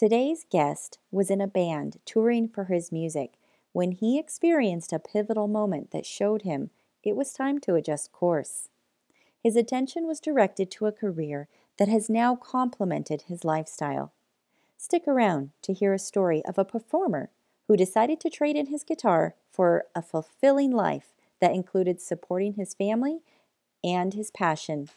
Today's guest was in a band touring for his music when he experienced a pivotal moment that showed him it was time to adjust course. His attention was directed to a career that has now complemented his lifestyle. Stick around to hear a story of a performer who decided to trade in his guitar for a fulfilling life that included supporting his family and his passion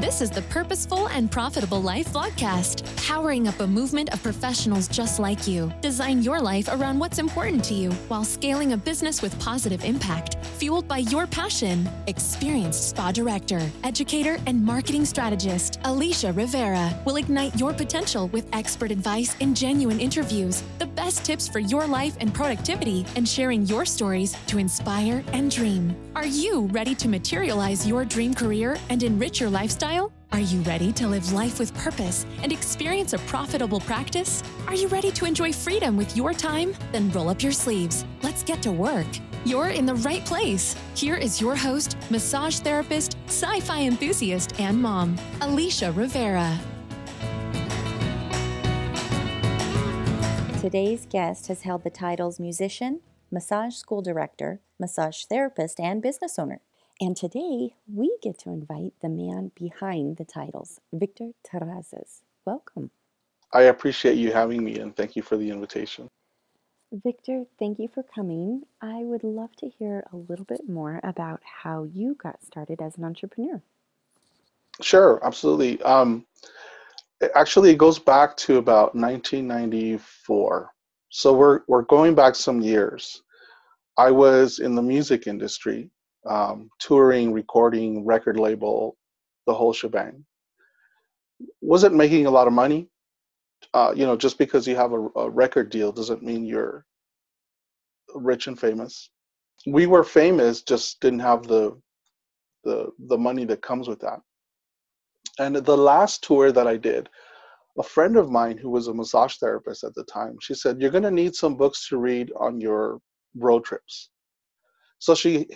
this is the Purposeful and Profitable Life Vlogcast, powering up a movement of professionals just like you. Design your life around what's important to you while scaling a business with positive impact, fueled by your passion. Experienced spa director, educator, and marketing strategist, Alicia Rivera will ignite your potential with expert advice and genuine interviews, the best tips for your life and productivity, and sharing your stories to inspire and dream. Are you ready to materialize your dream career and enrich your lifestyle? Are you ready to live life with purpose and experience a profitable practice? Are you ready to enjoy freedom with your time? Then roll up your sleeves. Let's get to work. You're in the right place. Here is your host, massage therapist, sci fi enthusiast, and mom, Alicia Rivera. Today's guest has held the titles musician, massage school director, massage therapist, and business owner. And today we get to invite the man behind the titles, Victor Terrazas. Welcome. I appreciate you having me and thank you for the invitation. Victor, thank you for coming. I would love to hear a little bit more about how you got started as an entrepreneur. Sure, absolutely. Um, actually, it goes back to about 1994. So we're, we're going back some years. I was in the music industry um, touring, recording, record label, the whole shebang. Wasn't making a lot of money. Uh, you know, just because you have a, a record deal doesn't mean you're rich and famous. We were famous, just didn't have the the the money that comes with that. And the last tour that I did, a friend of mine who was a massage therapist at the time, she said, "You're going to need some books to read on your road trips." So she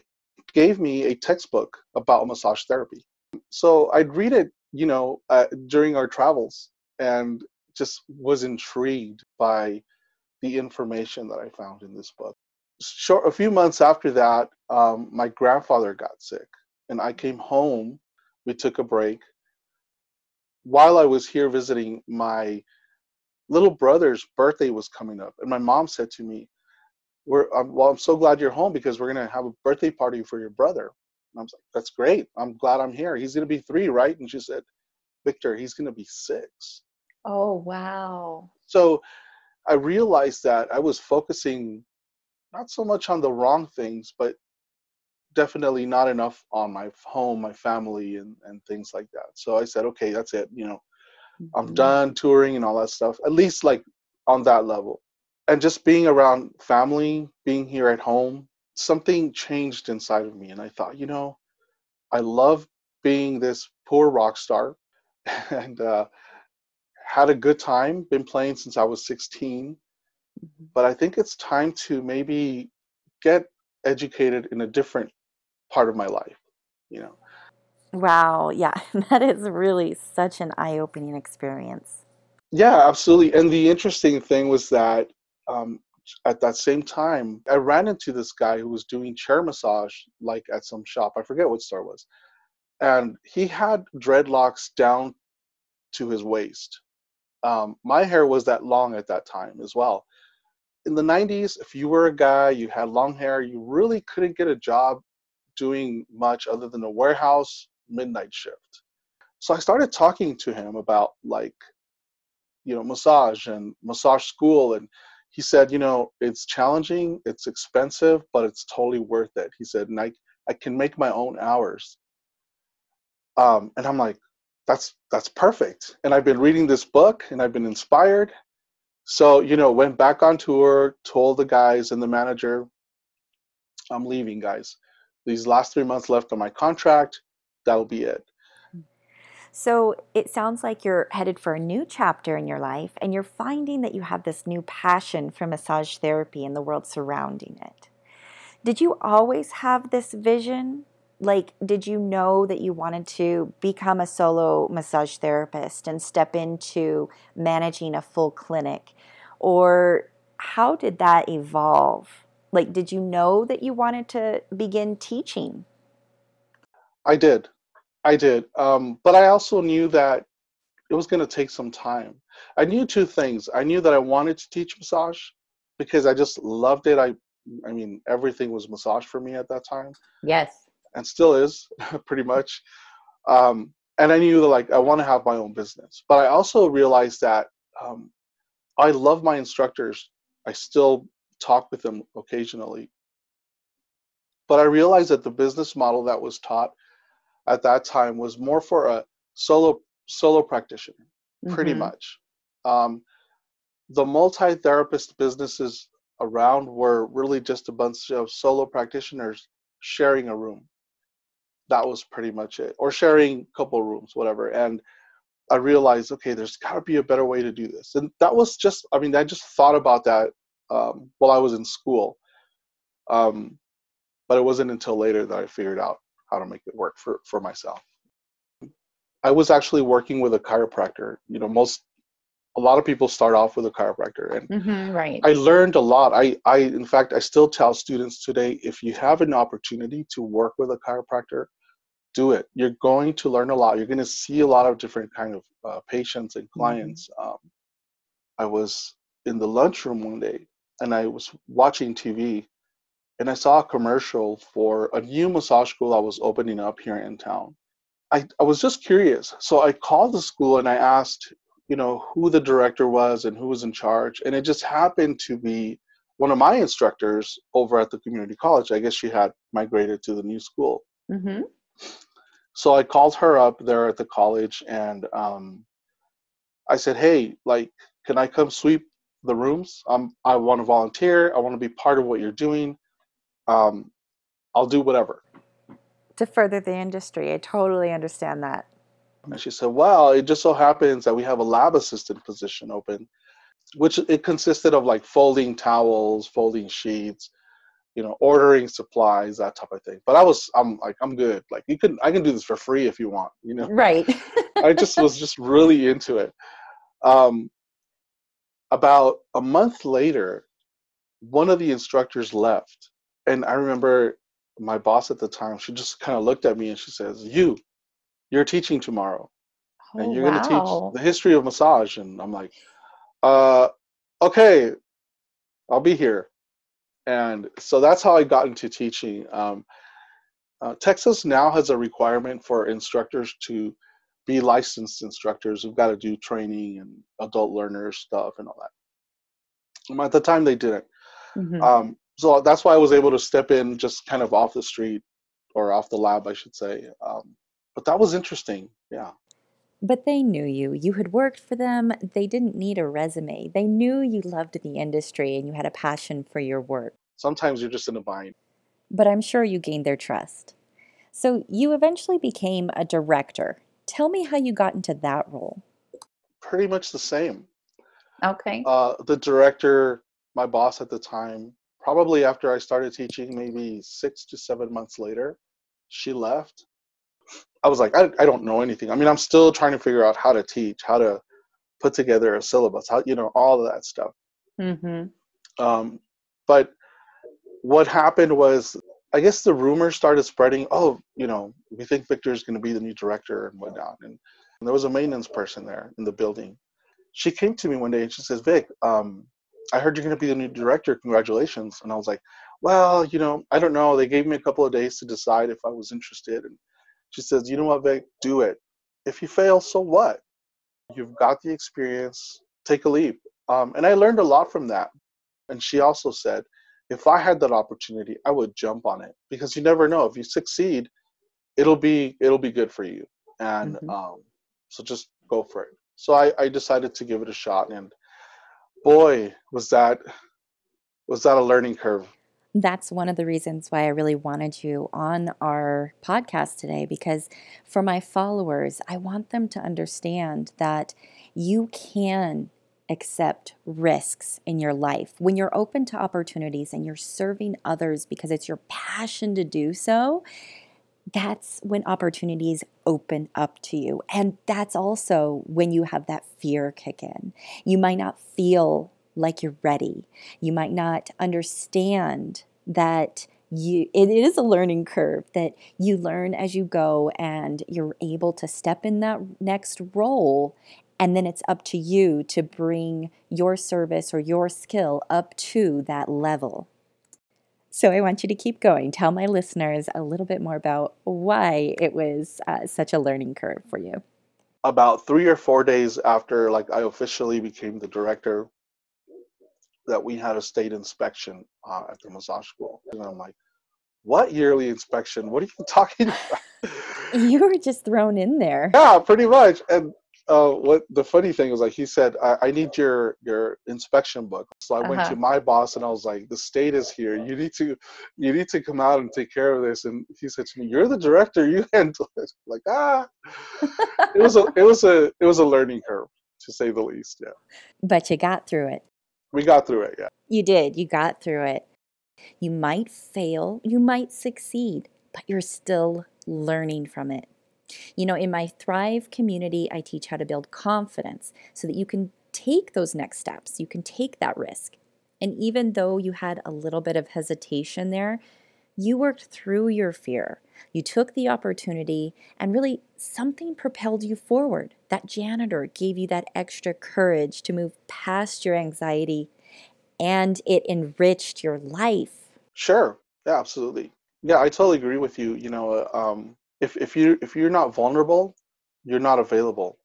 gave me a textbook about massage therapy. So I'd read it, you know, uh, during our travels and just was intrigued by the information that I found in this book. Short, a few months after that, um, my grandfather got sick, and I came home. We took a break. While I was here visiting, my little brother's birthday was coming up, and my mom said to me, we're um, well i'm so glad you're home because we're going to have a birthday party for your brother and i was like that's great i'm glad i'm here he's going to be three right and she said victor he's going to be six oh wow so i realized that i was focusing not so much on the wrong things but definitely not enough on my home my family and, and things like that so i said okay that's it you know mm-hmm. i'm done touring and all that stuff at least like on that level and just being around family, being here at home, something changed inside of me. And I thought, you know, I love being this poor rock star and uh, had a good time, been playing since I was 16. Mm-hmm. But I think it's time to maybe get educated in a different part of my life, you know. Wow, yeah, that is really such an eye opening experience. Yeah, absolutely. And the interesting thing was that um, at that same time, I ran into this guy who was doing chair massage, like at some shop. I forget what store it was. And he had dreadlocks down to his waist. Um, my hair was that long at that time as well. In the 90s, if you were a guy, you had long hair, you really couldn't get a job doing much other than a warehouse midnight shift. So I started talking to him about like, you know, massage and massage school and he said, you know, it's challenging, it's expensive, but it's totally worth it. He said, and I, I can make my own hours. Um, and I'm like, that's that's perfect. And I've been reading this book and I've been inspired. So, you know, went back on tour, told the guys and the manager, I'm leaving, guys. These last three months left on my contract, that'll be it. So it sounds like you're headed for a new chapter in your life and you're finding that you have this new passion for massage therapy and the world surrounding it. Did you always have this vision like did you know that you wanted to become a solo massage therapist and step into managing a full clinic? Or how did that evolve? Like did you know that you wanted to begin teaching? I did. I did. Um, but i also knew that it was going to take some time. I knew two things. I knew that i wanted to teach massage because i just loved it. I i mean everything was massage for me at that time. Yes and still is pretty much. Um, and I knew that like I want to have my own business, but I also realized that um, I love my instructors. I still talk with them occasionally, but I realized that the business model that was taught at that time was more for a solo solo practitioner, pretty mm-hmm. much. Um, the multi-therapist businesses around were really just a bunch of solo practitioners sharing a room that was pretty much it or sharing a couple rooms whatever and i realized okay there's got to be a better way to do this and that was just i mean i just thought about that um, while i was in school um, but it wasn't until later that i figured out how to make it work for, for myself. I was actually working with a chiropractor you know most a lot of people start off with a chiropractor and mm-hmm, right. I learned a lot. I i in fact i still tell students today if you have an opportunity to work with a chiropractor do it. You're going to learn a lot. You're going to see a lot of different kind of uh, patients and mm-hmm. clients. Mm-hmm. um, i was in the lunchroom one day and i was watching tv and i saw a commercial for a new massage school that was opening up here in town. I, I was just curious. So i called the school and i asked you know who the director was and who was in charge. And it just happened to be one of my instructors over at the community college. I guess she had migrated to the new school. Mm-hmm. so i called her up there at the college and um, i said hey like can i come sweep the rooms? Um, i want to volunteer. I want to be part of what you're doing. Um, i'll do whatever. To further the industry. I totally understand that and she said, Well, it just so happens that we have a lab assistant position open, which it consisted of like folding towels, folding sheets, you know, ordering supplies, that type of thing. But I was, I'm like, I'm good. Like you can, I can do this for free if you want, you know? Right. I just was just really into it. Um, about a month later, one of the instructors left. And I remember my boss at the time, she just kind of looked at me and she says, You, you're teaching tomorrow oh, and you're wow. going to teach the history of massage and i'm like uh okay i'll be here. And so that's how i got into teaching. Um, uh, texas now has a requirement for instructors to be licensed instructors. Who've got to do training and adult learners stuff and all that. Um, at the time they didn't. Mm-hmm. um, so that's why i was able to step in just kind of off the street or off the lab i should say. Um, but that was interesting. Yeah. But they knew you. You had worked for them. They didn't need a resume. They knew you loved the industry and you had a passion for your work. Sometimes you're just in a bind. But I'm sure you gained their trust. So you eventually became a director. Tell me how you got into that role. Pretty much the same. Okay. Uh, the director, my boss at the time, probably after I started teaching, maybe six to seven months later, she left I was like, I, I don't know anything. I mean, I'm still trying to figure out how to teach, how to put together a syllabus, how you know, all of that stuff. Mm-hmm. Um, but what happened was, I guess the rumors started spreading. Oh, you know, we think Victor is going to be the new director and whatnot. And, and, there was a maintenance person there in the building. She came to me one day and she says, Vic, um, I heard you're going to be the new director. Congratulations. And I was like, well, you know, I don't know. They gave me a couple of days to decide if I was interested. And she says, you know what, Vic, do it. If you fail, so what? You've got the experience, take a leap. Um, and I learned a lot from that. And she also said, if I had that opportunity, I would jump on it because you never know. If you succeed, it'll be it'll be good for you. And mm-hmm. um, so just go for it. So I, I decided to give it a shot, and boy, was that was that a learning curve that's one of the reasons why I really wanted you on our podcast today because for my followers, I want them to understand that you can accept risks in your life. When you're open to opportunities and you're serving others because it's your passion to do so, that's when opportunities open up to you. And that's also when you have that fear kick in. You might not feel like you're ready. You might not understand that you it is a learning curve that you learn as you go and you're able to step in that next role and then it's up to you to bring your service or your skill up to that level. So I want you to keep going. Tell my listeners a little bit more about why it was uh, such a learning curve for you. About three or four days after, like I officially became the director, that we had a state inspection uh, at the massage school, and I'm like, "What yearly inspection? What are you talking about?" You were just thrown in there. Yeah, pretty much. And uh, what the funny thing was like he said, I, I need your your inspection book. So I uh-huh. went to my boss and I was like, the state is here. You need to you need to come out and take care of this. And he said to me, You're the director. You handle it. like ah, it was a it was a it was a learning curve to say the least. Yeah. But you got through it. We got through it. Yeah. You did. You got through it. You might fail. You might succeed, but you're still learning from it. You know, in my Thrive community, I teach how to build confidence so that you can take those next steps, you can take that risk. And even though you had a little bit of hesitation there, you worked through your fear. You took the opportunity, and really something propelled you forward. That janitor gave you that extra courage to move past your anxiety, and it enriched your life. Sure. Yeah, absolutely. Yeah, I totally agree with you. You know, uh, um, if if you if you're not vulnerable, you're not available.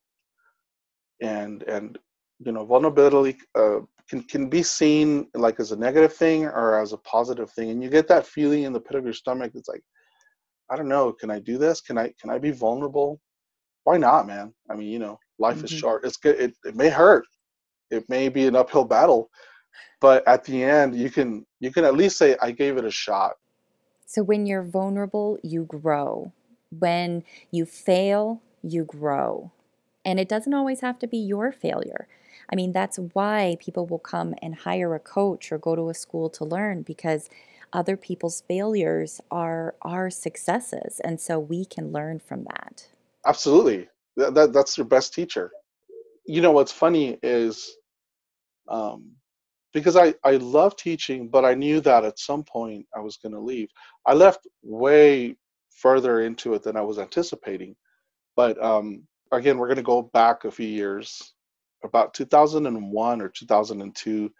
And and you know vulnerability uh, can can be seen like as a negative thing or as a positive thing, and you get that feeling in the pit of your stomach. It's like, I don't know, can I do this? Can I can I be vulnerable? Why not, man? I mean, you know, life mm-hmm. is short. It's good. It, it may hurt. It may be an uphill battle, but at the end, you can you can at least say, I gave it a shot. So when you're vulnerable, you grow. When you fail, you grow. And it doesn't always have to be your failure. I mean, that's why people will come and hire a coach or go to a school to learn because other people's failures are our successes. And so we can learn from that. Absolutely. That, that that's your best teacher. You know, what's funny is um, because I, I love teaching, but I knew that at some point I was going to leave. I left way further into it than I was anticipating. But um, again, we're going to go back a few years, about 2001 or 2002.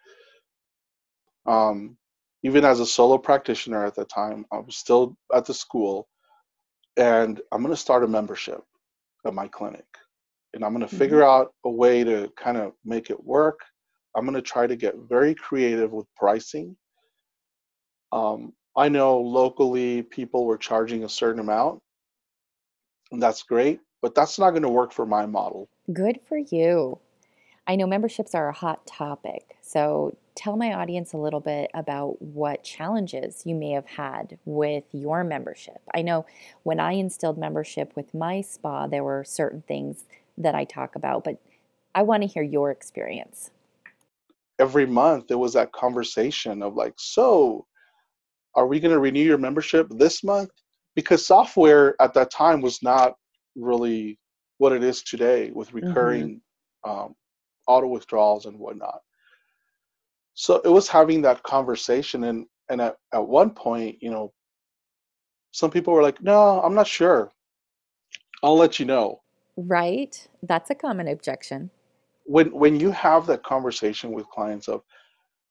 Um, even as a solo practitioner at the time, I was still at the school, and I'm going to start a membership at my clinic. And I'm going to mm-hmm. figure out a way to kind of make it work. I'm going to try to get very creative with pricing. Um, I know locally people were charging a certain amount, and that's great, but that's not going to work for my model. Good for you. I know memberships are a hot topic. So tell my audience a little bit about what challenges you may have had with your membership. I know when I instilled membership with my spa, there were certain things that I talk about, but I want to hear your experience. Every month, there was that conversation of like, so are we going to renew your membership this month? Because software at that time was not really what it is today with mm-hmm. recurring mm-hmm. um, auto withdrawals and whatnot. So it was having that conversation, and and at, at one point, you know, some people were like, "No, I'm not sure. I'll let you know." Right. That's a common objection. When when you have that conversation with clients of,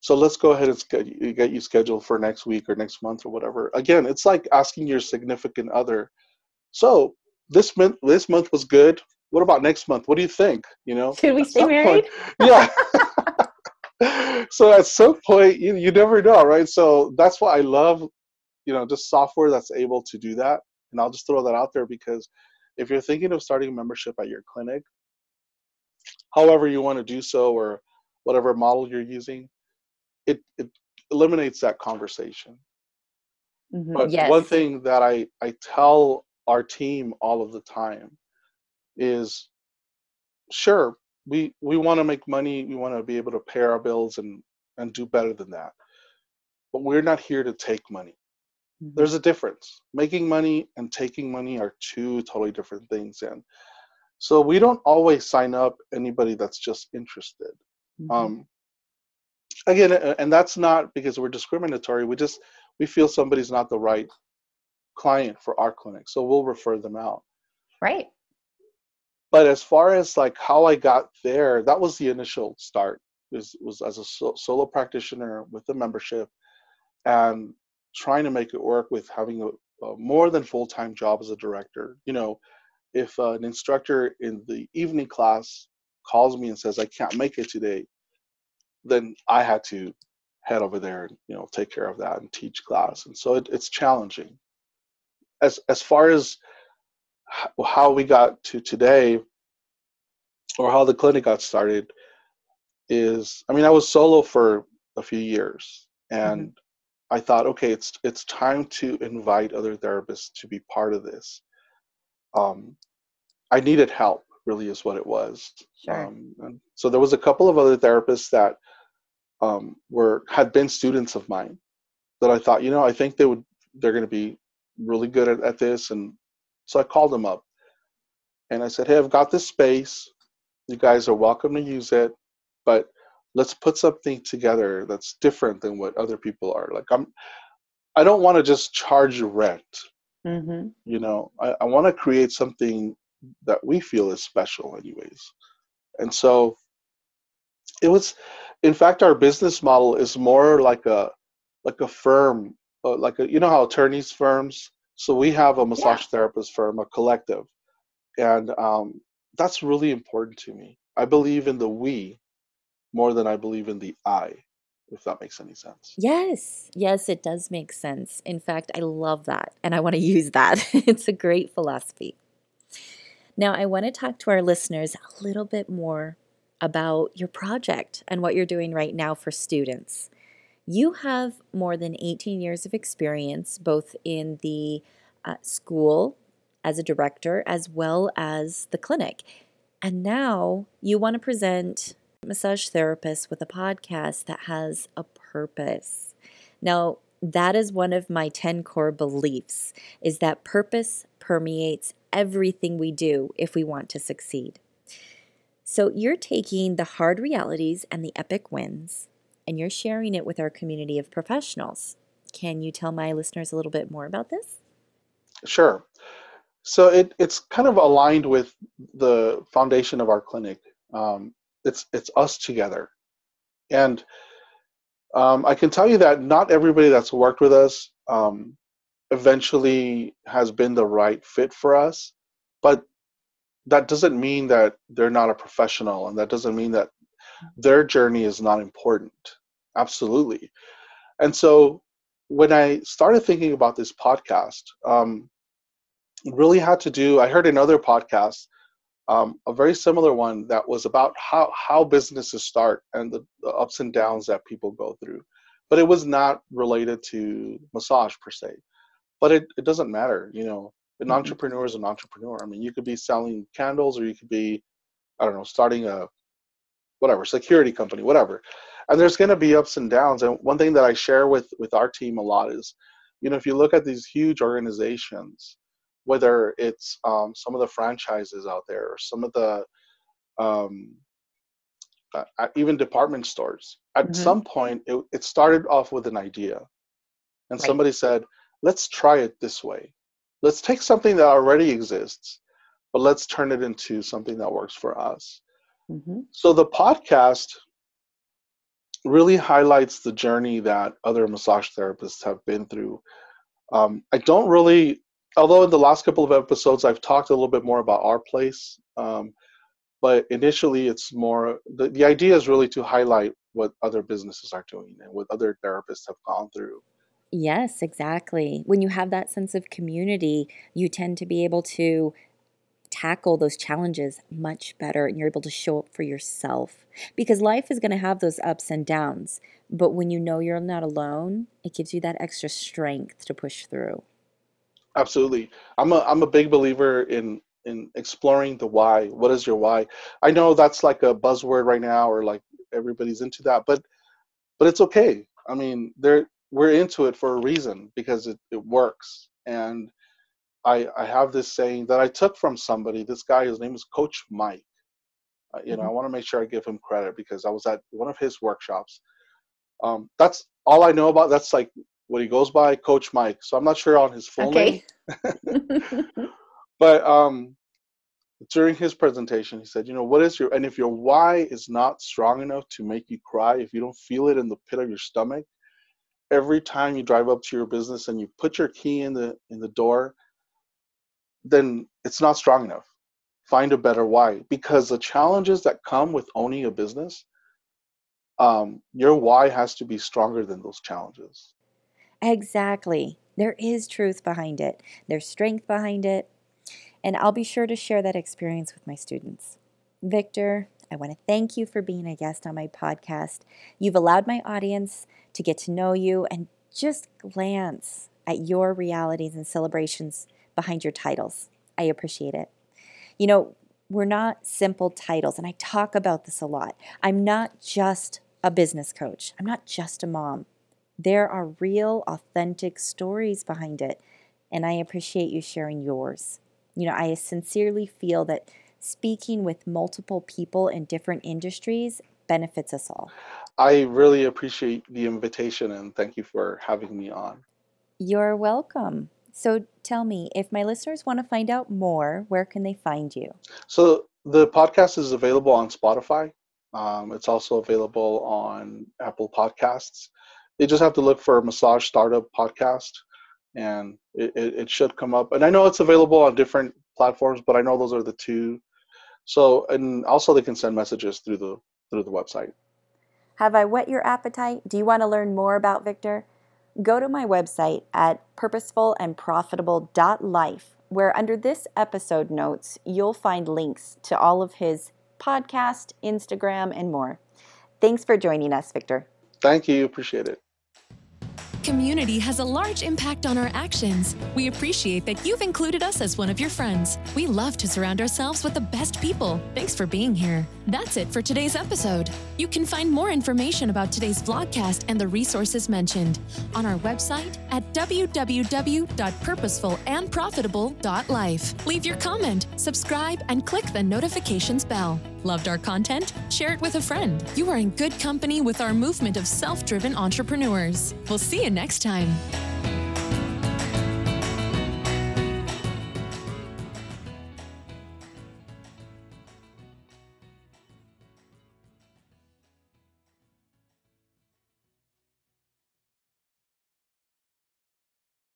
so let's go ahead and get you scheduled for next week or next month or whatever. Again, it's like asking your significant other. So this month, this month was good. What about next month? What do you think? You know, should we stay married? Point, yeah. so at some point, you you never know, right? So that's why I love, you know, just software that's able to do that. And I'll just throw that out there because if you're thinking of starting a membership at your clinic, however you want to do so, or whatever model you're using, it, it eliminates that conversation. Mm-hmm. But yes. one thing that I, I tell our team all of the time is sure, we, we want to make money, we want to be able to pay our bills and, and do better than that. But we're not here to take money. Mhm. there's a difference. Making money and taking money are two totally different things. And so we don't always sign up anybody that's just interested. Mhm. Um, again, and that's not because we're discriminatory. We just we feel somebody's not the right client for our clinic, so we'll refer them out. right. But as far as like how I got there, that was the initial start. Was was as a so- solo practitioner with a membership, and trying to make it work with having a, a more than full time job as a director. You know, if uh, an instructor in the evening class calls me and says I can't make it today, then I had to head over there and you know take care of that and teach class. And so it, it's challenging. As as far as how we got to today or how the clinic got started is i mean i was solo for a few years and i thought okay it's it's time to invite other therapists to be part of this. Um, i needed help really is what it was. Sure. um, so there was a couple of other therapists that um, were had been students of mine that i thought you know i think they would they're going to be really good at, at this and so i called them up and i said hey i've got this space. You guys are welcome to use it but let's put something together that's different than what other people are. Like i'm i don't want to just charge rent. Mm-hmm. you know i, I want to create something that we feel is special anyways. And so it was in fact our business model is more like a like a firm uh, like a you know how attorneys firms so we have a massage therapist firm a collective and um, that's really important to me i believe in the we more than i believe in the i if that makes any sense Yes, yes, it does make sense. In fact, I love that and I want to use that. it's a great philosophy. Now, I want to talk to our listeners a little bit more about your project and what you're doing right now for students. You have more than 18 years of experience both in the uh, school as a director as well as the clinic. And now you want to present massage therapists with a podcast that has a purpose. Now, that is one of my 10 core beliefs is that purpose permeates everything we do if we want to succeed. So, you're taking the hard realities and the epic wins and you're sharing it with our community of professionals. Can you tell my listeners a little bit more about this? Sure. So it, it's kind of aligned with the foundation of our clinic. Um, it's it's us together, and um, I can tell you that not everybody that's worked with us um, eventually has been the right fit for us, but that doesn't mean that they're not a professional, and that doesn't mean that their journey is not important. Absolutely. And so when I started thinking about this podcast, um, it really had to do. I heard another podcast, um, a very similar one that was about how how businesses start and the, the ups and downs that people go through, but it was not related to massage per se. But it, it doesn't matter, you know. An Mhm. entrepreneur is an entrepreneur. I mean, you could be selling candles, or you could be, I don't know, starting a whatever security company, whatever. And there's going to be ups and downs. And one thing that I share with with our team a lot is, you know, if you look at these huge organizations, whether it's um, some of the franchises out there or some of the um, uh, uh, even department stores, at Mhm. some point it, it started off with an idea, and Right. somebody said, "Let's try it this way. Let's take something that already exists, but let's turn it into something that works for us." Mm-hmm. So the podcast really highlights the journey that other massage therapists have been through. Um, I don't really, although in the last couple of episodes I've talked a little bit more about our place, um, but initially it's more the, the idea is really to highlight what other businesses are doing and what other therapists have gone through. Yes, exactly. When you have that sense of community, you tend to be able to tackle those challenges much better and you're able to show up for yourself because life is going to have those ups and downs. But when you know you're not alone, it gives you that extra strength to push through. Absolutely, I'm a I'm a big believer in in exploring the why. What is your why? I know that's like a buzzword right now, or like everybody's into that, but but it's okay. I mean, there we're into it for a reason because it, it works. And I, I have this saying that I took from somebody. This guy, his name is Coach Mike. Uh, you know, Mhm. I want to make sure I give him credit because I was at one of his workshops. Um, that's all I know about. That's like what he goes by, Coach Mike. So I'm not sure on his full name. Okay. But um, during his presentation, he said, you know, what is your, and if your why is not strong enough to make you cry, if you don't feel it in the pit of your stomach, every time you drive up to your business and you put your key in the in the door, then it's not strong enough. Find a better why, because the challenges that come with owning a business, um, your why has to be stronger than those challenges. Exactly. There is truth behind it, there's strength behind it. And I'll be sure to share that experience with my students. Victor, I want to thank you for being a guest on my podcast. You've allowed my audience to get to know you and just glance at your realities and celebrations behind your titles. I appreciate it. You know, we're not simple titles, and I talk about this a lot. I'm not just a business coach, I'm not just a mom. There are real, authentic stories behind it, and I appreciate you sharing yours. You know, I sincerely feel that speaking with multiple people in different industries benefits us all. I really appreciate the invitation and thank you for having me on. You're welcome. So tell me, if my listeners want to find out more, where can they find you? So the podcast is available on Spotify. Um, it's also available on Apple Podcasts. You just have to look for Massage Startup Podcast, and it, it, it should come up. And I know it's available on different platforms, but I know those are the two. So, and also they can send messages through the through the website. Have I whet your appetite? Do you want to learn more about Victor? Go to my website at purposefulandprofitable.life, where under this episode notes, you'll find links to all of his podcast, Instagram, and more. Thanks for joining us, Victor. Thank you, appreciate it. Community has a large impact on our actions. We appreciate that you've included us as one of your friends. We love to surround ourselves with the best people. Thanks for being here. That's it for today's episode. You can find more information about today's vlogcast and the resources mentioned on our website at www.purposefulandprofitable.life. Leave your comment, subscribe, and click the notifications bell. Loved our content? Share it with a friend. You are in good company with our movement of self driven entrepreneurs. We'll see you next time.